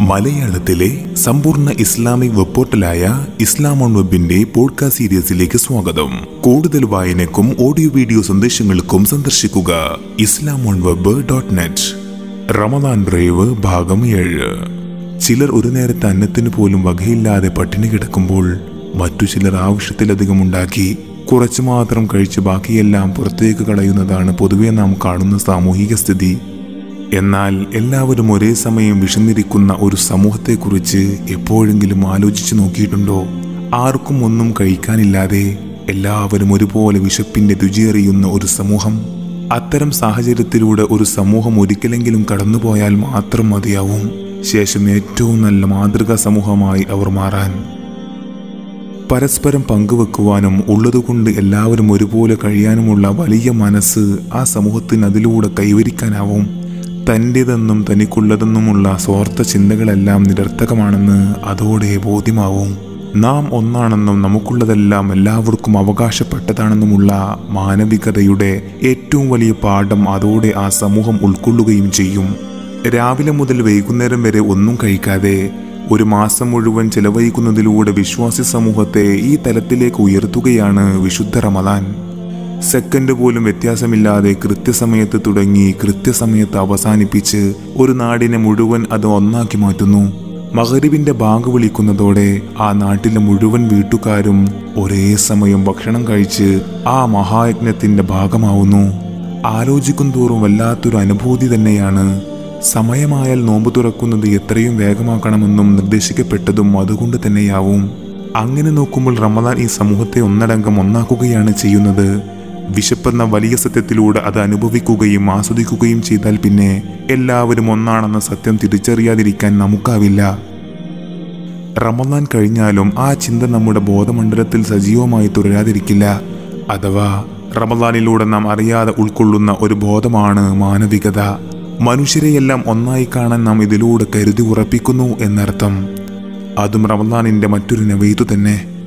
മലയാളത്തിലെ സമ്പൂർണ Islamic web പോർട്ടലായ ഇസ്ലാം ഓൺ വെബിന്റെ പോഡ്കാസ്റ്റ് സീരീസിലേക്ക് സ്വാഗതം. കൂടുതൽ വായനക്കും ഓഡിയോ വീഡിയോ സന്ദേശങ്ങൾക്കും സന്ദർശിക്കുക Islam on web dot net. Ramadan റേവ് ഭാഗം ഏഴ്. ചിലർ ഒരു നേരത്തെ അന്നത്തിന് പോലും വകയില്ലാതെ പട്ടിണി കിടക്കുമ്പോൾ മറ്റു ചിലർ ആവശ്യത്തിലധികം ഉണ്ടാക്കി കുറച്ചു മാത്രം കഴിച്ച് ബാക്കിയെല്ലാം പുറത്തേക്ക് കളയുന്നതാണ് പൊതുവെ നാം കാണുന്ന സാമൂഹിക സ്ഥിതി. എന്നാൽ എല്ലാവരും ഒരേ സമയം വിശന്നിരിക്കുന്ന ഒരു സമൂഹത്തെക്കുറിച്ച് എപ്പോഴെങ്കിലും ആലോചിച്ചു നോക്കിയിട്ടുണ്ടോ? ആർക്കും ഒന്നും കഴിക്കാനില്ലാതെ എല്ലാവരും ഒരുപോലെ വിശപ്പിന്റെ രുചിയറിയുന്ന ഒരു സമൂഹം. അത്തരം സാഹചര്യത്തിലൂടെ ഒരു സമൂഹം ഒരിക്കലെങ്കിലും കടന്നുപോയാൽ മാത്രം മതിയാവും. ശേഷം ഏറ്റവും നല്ല മാതൃകാ സമൂഹമായി അവർ മാറാൻ. പരസ്പരം പങ്കുവെക്കുവാനും ഉള്ളതുകൊണ്ട് എല്ലാവരും ഒരുപോലെ കഴിയാനുമുള്ള വലിയ മനസ്സ് ആ സമൂഹത്തിന് അതിലൂടെ കൈവരിക്കാനാവും. തന്റേതെന്നും തനിക്കുള്ളതെന്നുമുള്ള സ്വാർത്ഥ ചിന്തകളെല്ലാം നിരർത്ഥകമാണെന്ന് അതോടെ ബോധ്യമാവും. നാം ഒന്നാണെന്നും നമുക്കുള്ളതെല്ലാം എല്ലാവർക്കും അവകാശപ്പെട്ടതാണെന്നുമുള്ള മാനവികതയുടെ ഏറ്റവും വലിയ പാഠം അതോടെ ആ സമൂഹം ഉൾക്കൊള്ളുകയും ചെയ്യും. രാവിലെ മുതൽ വൈകുന്നേരം വരെ ഒന്നും കഴിക്കാതെ ഒരു മാസം മുഴുവൻ ചെലവഴിക്കുന്നതിലൂടെ വിശ്വാസി സമൂഹത്തെ ഈ തലത്തിലേക്ക് ഉയർത്തുകയാണ് വിശുദ്ധ റമദാൻ. സെക്കൻഡ് പോലും വ്യത്യാസമില്ലാതെ കൃത്യസമയത്ത് തുടങ്ങി കൃത്യസമയത്ത് അവസാനിപ്പിച്ച് ഒരു നാടിനെ മുഴുവൻ അത് ഒന്നാക്കി മാറ്റുന്നു. മകരിവിന്റെ ബാങ്ക് വിളിക്കുന്നതോടെ ആ നാട്ടിലെ മുഴുവൻ വീട്ടുകാരും ഒരേ സമയം ഭക്ഷണം കഴിച്ച് ആ മഹായജ്ഞത്തിന്റെ ഭാഗമാവുന്നു. ആലോചിക്കും തോറും വല്ലാത്തൊരു അനുഭൂതി തന്നെയാണ്. സമയമായാൽ നോമ്പ് തുറക്കുന്നത് എത്രയും വേഗമാക്കണമെന്നും നിർദ്ദേശിക്കപ്പെട്ടതും അതുകൊണ്ട് തന്നെയാവും. അങ്ങനെ നോക്കുമ്പോൾ റമദാൻ ഈ സമൂഹത്തെ ഒന്നടങ്കം ഒന്നാക്കുകയാണ് ചെയ്യുന്നത്. വിശപ്പെന്ന വലിയ സത്യത്തിലൂടെ അത് അനുഭവിക്കുകയും ആസ്വദിക്കുകയും ചെയ്താൽ പിന്നെ എല്ലാവരും ഒന്നാണെന്ന സത്യം തിരിച്ചറിയാതിരിക്കാൻ നമുക്കാവില്ല. റമദാൻ കഴിഞ്ഞാലും ആ ചിന്ത നമ്മുടെ ബോധമണ്ഡലത്തിൽ സജീവമായി തുടരാതിരിക്കില്ല. അഥവാ റമദാനിലൂടെ നാം അറിയാതെ ഉൾക്കൊള്ളുന്ന ഒരു ബോധമാണ് മാനവികത. മനുഷ്യരെയെല്ലാം ഒന്നായി കാണാൻ നാം ഇതിലൂടെ കരുതി ഉറപ്പിക്കുന്നു എന്നർത്ഥം. അതും റമദാനിന്റെ മറ്റൊരു നവീതു തന്നെ.